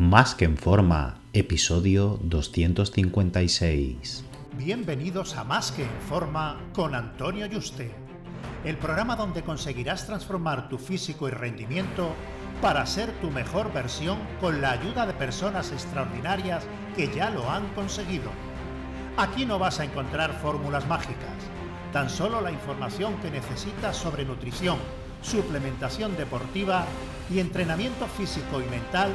Más que en forma, episodio 256. Bienvenidos a Más que en forma con Antonio Yuste, el programa donde conseguirás transformar tu físico y rendimiento para ser tu mejor versión con la ayuda de personas extraordinarias que ya lo han conseguido. Aquí no vas a encontrar fórmulas mágicas, tan solo la información que necesitas sobre nutrición, suplementación deportiva y entrenamiento físico y mental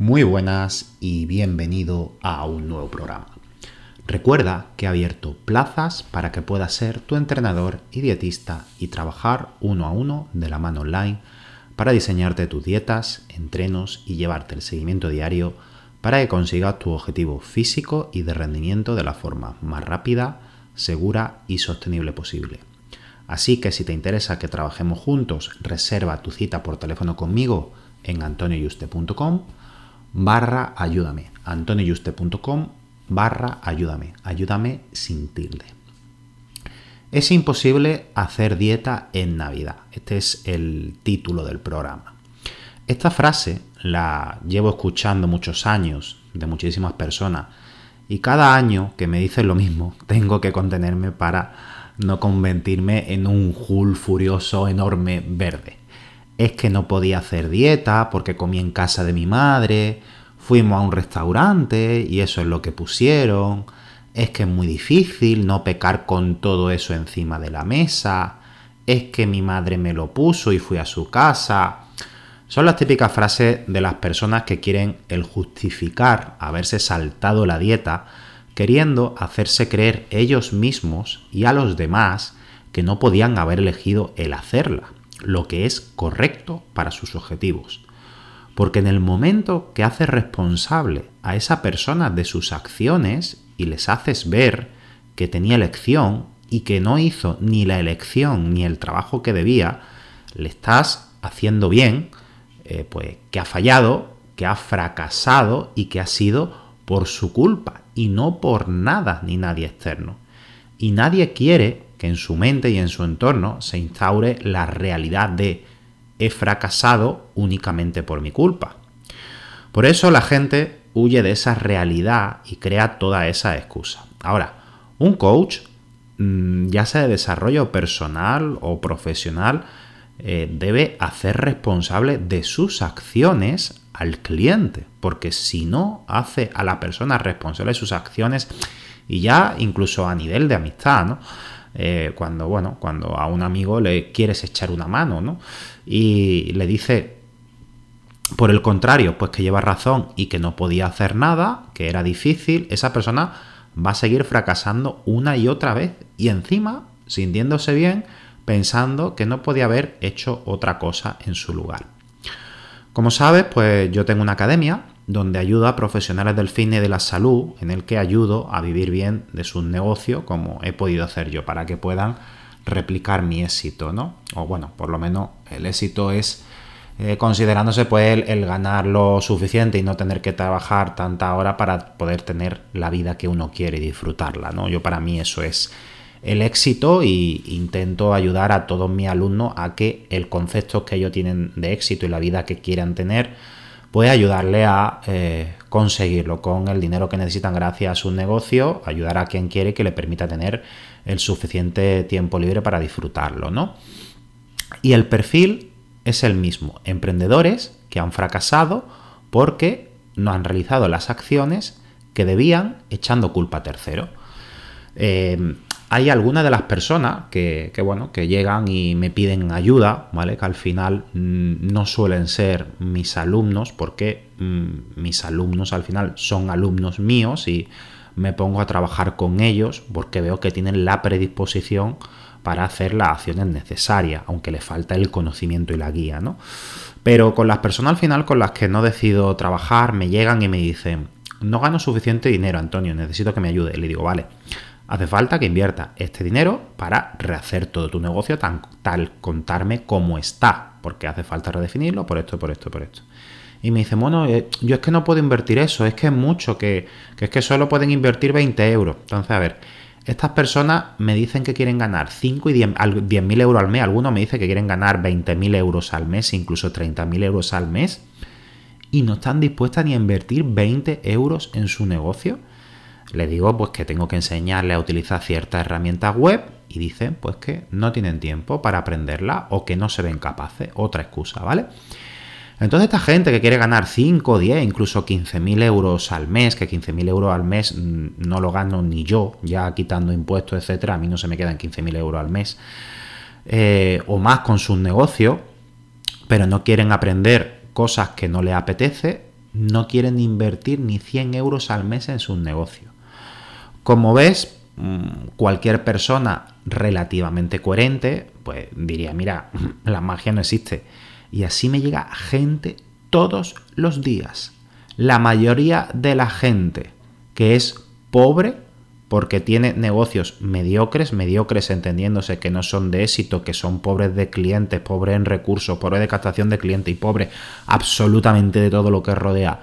Muy buenas y bienvenido a un nuevo programa. Recuerda que he abierto plazas para que puedas ser tu entrenador y dietista y trabajar uno a uno de la mano online para diseñarte tus dietas, entrenos y llevarte el seguimiento diario para que consigas tu objetivo físico y de rendimiento de la forma más rápida, segura y sostenible posible. Así que si te interesa que trabajemos juntos, reserva tu cita por teléfono conmigo en antonioyuste.com barra ayúdame. antonioyuste.com barra ayúdame. Ayúdame sin tilde. Es imposible hacer dieta en Navidad. Este es el título del programa. Esta frase la llevo escuchando muchos años de muchísimas personas y cada año que me dicen lo mismo tengo que contenerme para no convertirme en un jul furioso enorme verde es que no podía hacer dieta porque comí en casa de mi madre, fuimos a un restaurante y eso es lo que pusieron, es que es muy difícil no pecar con todo eso encima de la mesa, es que mi madre me lo puso y fui a su casa. Son las típicas frases de las personas que quieren el justificar haberse saltado la dieta, queriendo hacerse creer ellos mismos y a los demás que no podían haber elegido el hacerla lo que es correcto para sus objetivos. Porque en el momento que haces responsable a esa persona de sus acciones y les haces ver que tenía elección y que no hizo ni la elección ni el trabajo que debía, le estás haciendo bien, eh, pues que ha fallado, que ha fracasado y que ha sido por su culpa y no por nada ni nadie externo. Y nadie quiere que en su mente y en su entorno se instaure la realidad de he fracasado únicamente por mi culpa. Por eso la gente huye de esa realidad y crea toda esa excusa. Ahora, un coach, mm, ya sea de desarrollo personal o profesional, eh, debe hacer responsable de sus acciones al cliente, porque si no hace a la persona responsable de sus acciones, y ya incluso a nivel de amistad, ¿no? Eh, cuando, bueno, cuando a un amigo le quieres echar una mano, ¿no? Y le dice, por el contrario, pues que lleva razón y que no podía hacer nada, que era difícil, esa persona va a seguir fracasando una y otra vez y encima sintiéndose bien pensando que no podía haber hecho otra cosa en su lugar. Como sabes, pues yo tengo una academia donde ayudo a profesionales del fitness y de la salud, en el que ayudo a vivir bien de su negocio, como he podido hacer yo, para que puedan replicar mi éxito, ¿no? O bueno, por lo menos el éxito es eh, considerándose pues el, ganar lo suficiente y no tener que trabajar tanta hora para poder tener la vida que uno quiere y disfrutarla, ¿no? Yo para mí eso es el éxito y intento ayudar a todos mis alumnos a que el concepto que ellos tienen de éxito y la vida que quieran tener puede ayudarle a eh, conseguirlo con el dinero que necesitan gracias a su negocio, ayudar a quien quiere que le permita tener el suficiente tiempo libre para disfrutarlo, ¿no? Y el perfil es el mismo, emprendedores que han fracasado porque no han realizado las acciones que debían echando culpa a tercero. Eh, hay algunas de las personas que, bueno, que llegan y me piden ayuda, ¿vale? Que al final mm, no suelen ser mis alumnos, porque mm, mis alumnos al final son alumnos míos y me pongo a trabajar con ellos porque veo que tienen la predisposición para hacer las acciones necesarias, aunque le falta el conocimiento y la guía, ¿no? Pero con las personas al final con las que no decido trabajar, me llegan y me dicen, no gano suficiente dinero, Antonio, necesito que me ayude. Y le digo, vale, hace falta que invierta este dinero para rehacer todo tu negocio tan, tal, contarme cómo está, porque hace falta redefinirlo por esto, por esto, por esto. Y me dice, bueno, eh, yo es que no puedo invertir eso, es que es mucho, que, que es que solo pueden invertir 20 euros. Entonces, a ver, estas personas me dicen que quieren ganar 5 y 10 mil euros al mes. Algunos me dicen que quieren ganar 20.000 euros al mes, incluso 30.000 euros al mes. Y no están dispuestas ni a invertir 20 euros en su negocio. Le digo pues que tengo que enseñarle a utilizar ciertas herramientas web y dicen pues que no tienen tiempo para aprenderla o que no se ven capaces. Otra excusa, ¿vale? Entonces esta gente que quiere ganar 5, 10, incluso 15.000 euros al mes, que 15.000 euros al mes mm, no lo gano ni yo, ya quitando impuestos, etcétera, a mí no se me quedan 15.000 euros al mes, eh, o más con sus negocios, pero no quieren aprender cosas que no les apetece, no quieren invertir ni 100 euros al mes en sus negocios. Como ves, mm, cualquier persona relativamente coherente, pues diría, mira, la magia no existe y así me llega gente todos los días. La mayoría de la gente que es pobre porque tiene negocios mediocres, mediocres entendiéndose que no son de éxito, que son pobres de clientes, pobres en recursos, pobres de captación de clientes y pobres absolutamente de todo lo que rodea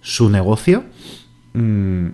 su negocio, mm,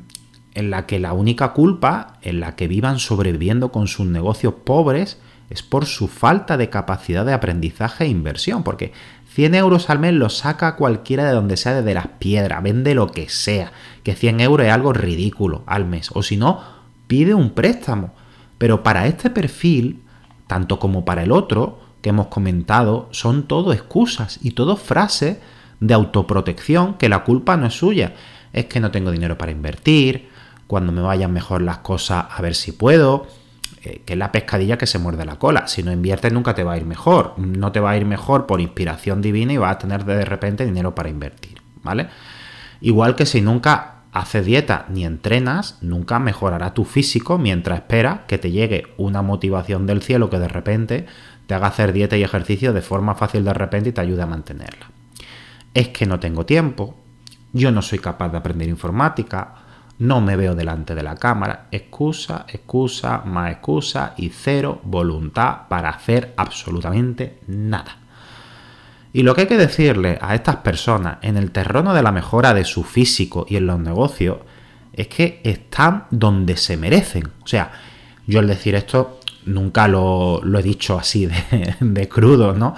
en la que la única culpa, en la que vivan sobreviviendo con sus negocios pobres, es por su falta de capacidad de aprendizaje e inversión, porque 100 euros al mes lo saca cualquiera de donde sea, desde las piedras, vende lo que sea, que 100 euros es algo ridículo al mes, o si no, pide un préstamo. Pero para este perfil, tanto como para el otro que hemos comentado, son todo excusas y todo frases de autoprotección que la culpa no es suya. Es que no tengo dinero para invertir, cuando me vayan mejor las cosas a ver si puedo, eh, que es la pescadilla que se muerde la cola. Si no inviertes nunca te va a ir mejor. No te va a ir mejor por inspiración divina y vas a tener de repente dinero para invertir, ¿vale? Igual que si nunca haces dieta ni entrenas, nunca mejorará tu físico mientras esperas que te llegue una motivación del cielo que de repente te haga hacer dieta y ejercicio de forma fácil de repente y te ayude a mantenerla. Es que no tengo tiempo, yo no soy capaz de aprender informática, no me veo delante de la cámara, excusa, excusa, más excusa y cero voluntad para hacer absolutamente nada. Y lo que hay que decirle a estas personas en el terreno de la mejora de su físico y en los negocios es que están donde se merecen. O sea, yo al decir esto nunca lo, he dicho así de, de crudo, ¿no?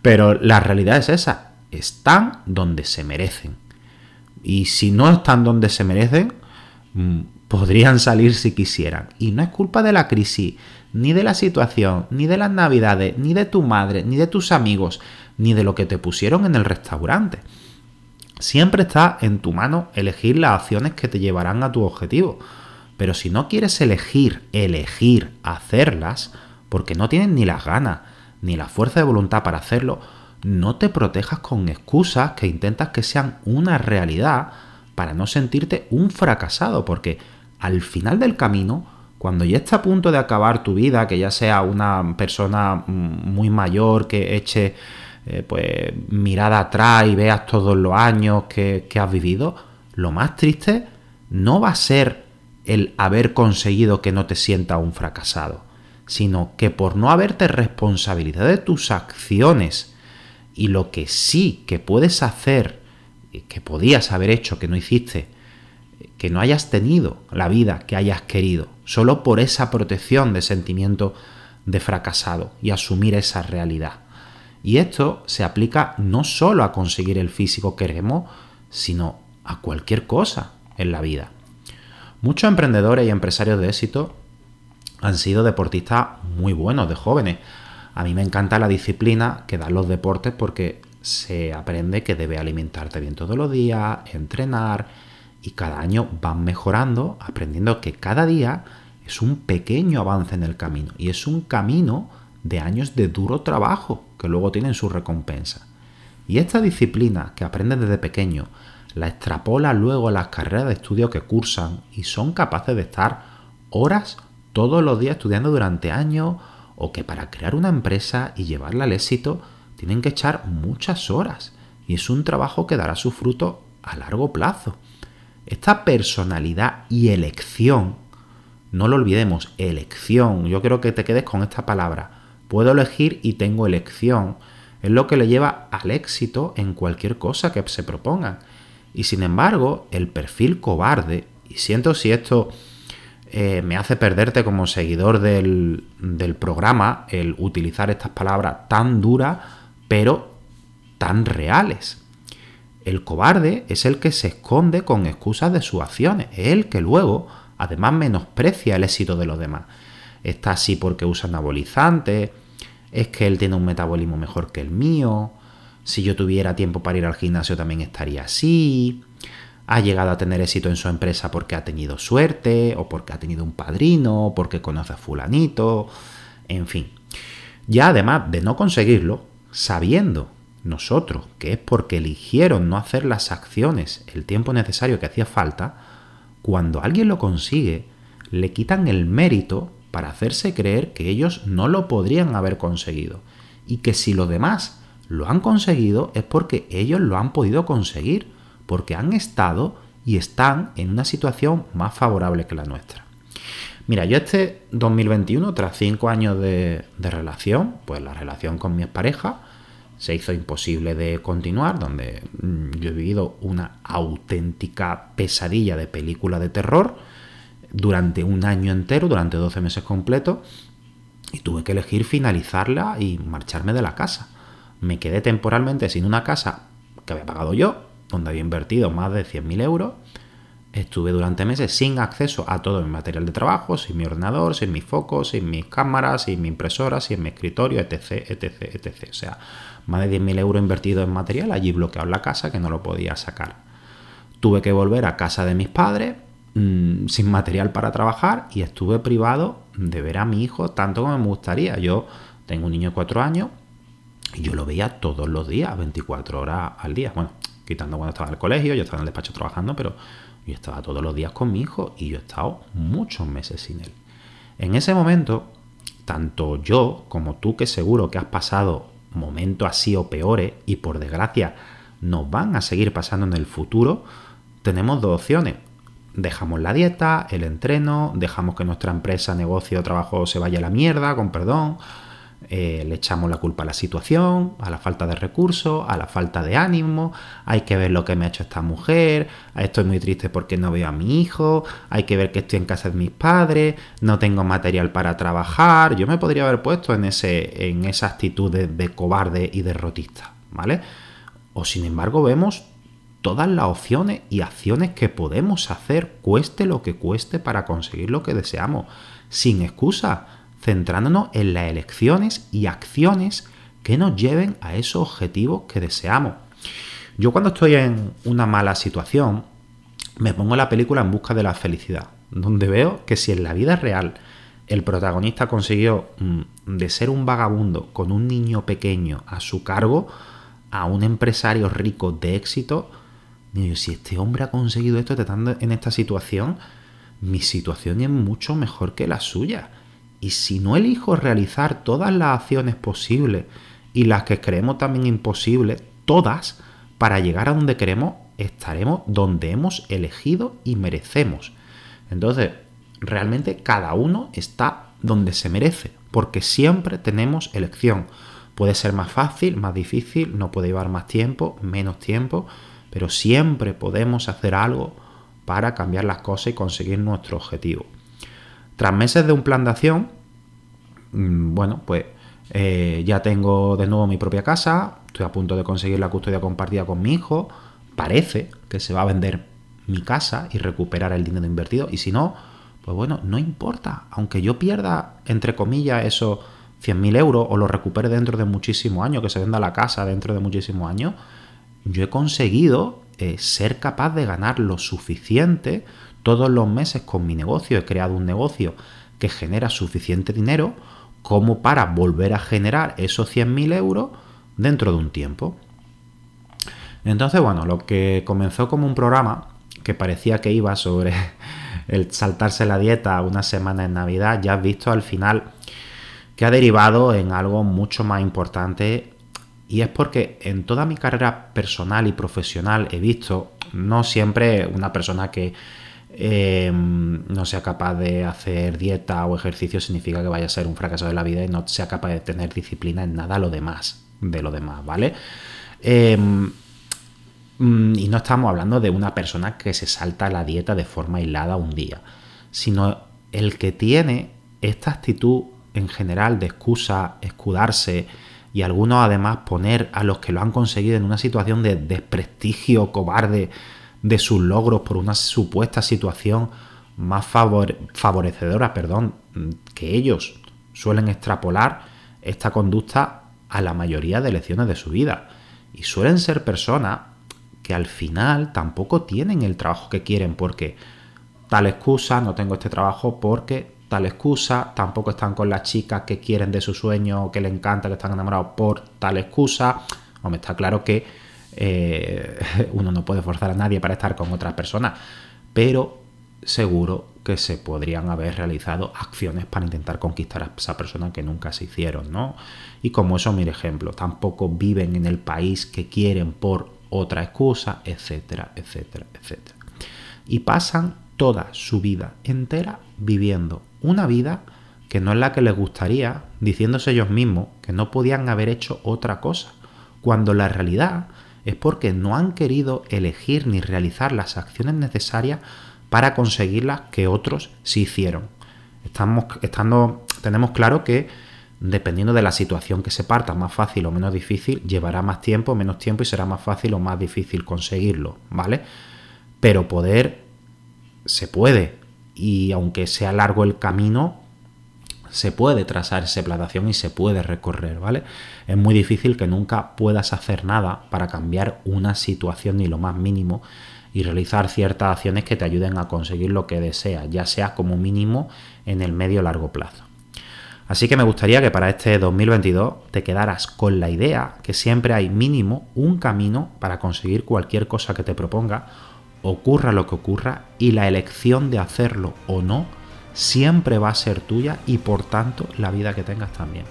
Pero la realidad es esa, están donde se merecen. Y si no están donde se merecen, podrían salir si quisieran. Y no es culpa de la crisis, ni de la situación, ni de las navidades, ni de tu madre, ni de tus amigos, ni de lo que te pusieron en el restaurante. Siempre está en tu mano elegir las acciones que te llevarán a tu objetivo. Pero si no quieres elegir, elegir hacerlas, porque no tienes ni las ganas, ni la fuerza de voluntad para hacerlo, no te protejas con excusas que intentas que sean una realidad para no sentirte un fracasado, porque al final del camino, cuando ya está a punto de acabar tu vida, que ya sea una persona muy mayor que eche eh, pues mirada atrás y veas todos los años que, que has vivido, lo más triste no va a ser el haber conseguido que no te sienta un fracasado, sino que por no haberte responsabilidad de tus acciones y lo que sí que puedes hacer que podías haber hecho, que no hiciste, que no hayas tenido la vida que hayas querido, solo por esa protección de sentimiento de fracasado y asumir esa realidad. Y esto se aplica no solo a conseguir el físico que queremos, sino a cualquier cosa en la vida. Muchos emprendedores y empresarios de éxito han sido deportistas muy buenos de jóvenes. A mí me encanta la disciplina que dan los deportes porque se aprende que debe alimentarte bien todos los días, entrenar y cada año van mejorando, aprendiendo que cada día es un pequeño avance en el camino y es un camino de años de duro trabajo que luego tienen su recompensa. Y esta disciplina que aprenden desde pequeño la extrapola luego a las carreras de estudio que cursan y son capaces de estar horas todos los días estudiando durante años o que para crear una empresa y llevarla al éxito tienen que echar muchas horas y es un trabajo que dará su fruto a largo plazo. Esta personalidad y elección, no lo olvidemos, elección, yo creo que te quedes con esta palabra. Puedo elegir y tengo elección. Es lo que le lleva al éxito en cualquier cosa que se propongan. Y sin embargo, el perfil cobarde, y siento si esto eh, me hace perderte como seguidor del, del programa el utilizar estas palabras tan duras, pero tan reales. El cobarde es el que se esconde con excusas de sus acciones, es el que luego además menosprecia el éxito de los demás. Está así porque usa anabolizantes, es que él tiene un metabolismo mejor que el mío, si yo tuviera tiempo para ir al gimnasio también estaría así, ha llegado a tener éxito en su empresa porque ha tenido suerte, o porque ha tenido un padrino, o porque conoce a fulanito, en fin. Ya además de no conseguirlo, sabiendo nosotros, que es porque eligieron no hacer las acciones el tiempo necesario que hacía falta, cuando alguien lo consigue, le quitan el mérito para hacerse creer que ellos no lo podrían haber conseguido y que si los demás lo han conseguido es porque ellos lo han podido conseguir, porque han estado y están en una situación más favorable que la nuestra. Mira, yo este 2021, tras cinco años de, relación, pues la relación con mi pareja, se hizo imposible de continuar, donde mm, yo he vivido una auténtica pesadilla de película de terror durante un año entero, durante 12 meses completos, y tuve que elegir finalizarla y marcharme de la casa. Me quedé temporalmente sin una casa que había pagado yo, donde había invertido más de 100.000 euros. Estuve durante meses sin acceso a todo mi material de trabajo, sin mi ordenador, sin mis focos, sin mis cámaras, sin mi impresora, sin mi escritorio, etc, etc, etc. O sea, más de 10.000 euros invertidos en material, allí bloqueado en la casa que no lo podía sacar. Tuve que volver a casa de mis padres mm, sin material para trabajar y estuve privado de ver a mi hijo tanto como me gustaría. Yo tengo un niño de 4 años y yo lo veía todos los días, 24 horas al día. Bueno, quitando cuando estaba en el colegio, yo estaba en el despacho trabajando, pero yo estaba todos los días con mi hijo y yo he estado muchos meses sin él. En ese momento, tanto yo como tú que seguro que has pasado momentos así o peores y por desgracia nos van a seguir pasando en el futuro, tenemos dos opciones. Dejamos la dieta, el entreno, dejamos que nuestra empresa, negocio trabajo se vaya a la mierda, con perdón, eh, le echamos la culpa a la situación, a la falta de recursos, a la falta de ánimo, hay que ver lo que me ha hecho esta mujer, estoy muy triste porque no veo a mi hijo, hay que ver que estoy en casa de mis padres, no tengo material para trabajar, yo me podría haber puesto en, ese, en esa actitud de, de cobarde y derrotista, ¿vale? O sin embargo vemos todas las opciones y acciones que podemos hacer, cueste lo que cueste, para conseguir lo que deseamos, sin excusa centrándonos en las elecciones y acciones que nos lleven a esos objetivos que deseamos. Yo cuando estoy en una mala situación, me pongo la película en busca de la felicidad, donde veo que si en la vida real el protagonista consiguió mm, de ser un vagabundo con un niño pequeño a su cargo a un empresario rico de éxito, digo, si este hombre ha conseguido esto estando en esta situación, mi situación es mucho mejor que la suya. Y si no elijo realizar todas las acciones posibles y las que creemos también imposibles, todas, para llegar a donde queremos, estaremos donde hemos elegido y merecemos. Entonces, realmente cada uno está donde se merece, porque siempre tenemos elección. Puede ser más fácil, más difícil, no puede llevar más tiempo, menos tiempo, pero siempre podemos hacer algo para cambiar las cosas y conseguir nuestro objetivo. Tras meses de un plan de acción, mm, bueno, pues eh, ya tengo de nuevo mi propia casa, estoy a punto de conseguir la custodia compartida con mi hijo, parece que se va a vender mi casa y recuperar el dinero invertido, y si no, pues bueno, no importa, aunque yo pierda, entre comillas, esos 100.000 euros o lo recupere dentro de muchísimos años, que se venda la casa dentro de muchísimos años, yo he conseguido eh, ser capaz de ganar lo suficiente todos los meses con mi negocio, he creado un negocio que genera suficiente dinero como para volver a generar esos 100.000 euros dentro de un tiempo. Entonces, bueno, lo que comenzó como un programa que parecía que iba sobre el saltarse la dieta una semana en Navidad, ya has visto al final que ha derivado en algo mucho más importante Y es porque en toda mi carrera personal y profesional he visto, no siempre una persona que em, no sea capaz de hacer dieta o ejercicio significa que vaya a ser un fracaso de la vida y no sea capaz de tener disciplina en nada lo demás, de lo demás, ¿vale? Em, mm, y no estamos hablando de una persona que se salta la dieta de forma aislada un día, sino el que tiene esta actitud en general de excusa, escudarse, y algunos además poner a los que lo han conseguido en una situación de desprestigio cobarde de sus logros por una supuesta situación más favorecedora perdón, que ellos suelen extrapolar esta conducta a la mayoría de lecciones de su vida. Y suelen ser personas que al final tampoco tienen el trabajo que quieren porque tal excusa, no tengo este trabajo porque tal excusa, tampoco están con las chicas que quieren de su sueño, que le encanta, que están enamorados por tal excusa. Hombre, está claro que eh, uno no puede forzar a nadie para estar con otras personas, pero seguro que se podrían haber realizado acciones para intentar conquistar a esa persona que nunca se hicieron, ¿no? Y como eso, mire ejemplo, tampoco viven en el país que quieren por otra excusa, etcétera, etcétera, etcétera. Y pasan toda su vida entera viviendo una vida que no es la que les gustaría, diciéndose ellos mismos que no podían haber hecho otra cosa, cuando la realidad es porque no han querido elegir ni realizar las acciones necesarias para conseguirlas que otros sí hicieron. Estamos, estando, tenemos claro que dependiendo de la situación que se parta, más fácil o menos difícil, llevará más tiempo, menos tiempo y será más fácil o más difícil conseguirlo, ¿vale? Pero poder se puede, y aunque sea largo el camino, se puede trazar esa platación y se puede recorrer, ¿vale? Es muy difícil que nunca puedas hacer nada para cambiar una situación ni lo más mínimo y realizar ciertas acciones que te ayuden a conseguir lo que deseas, ya sea como mínimo en el medio largo plazo. Así que me gustaría que para este 2022 te quedaras con la idea que siempre hay mínimo un camino para conseguir cualquier cosa que te proponga ocurra lo que ocurra y la elección de hacerlo o no siempre va a ser tuya y por tanto la vida que tengas también.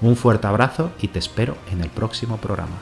Un fuerte abrazo y te espero en el próximo programa.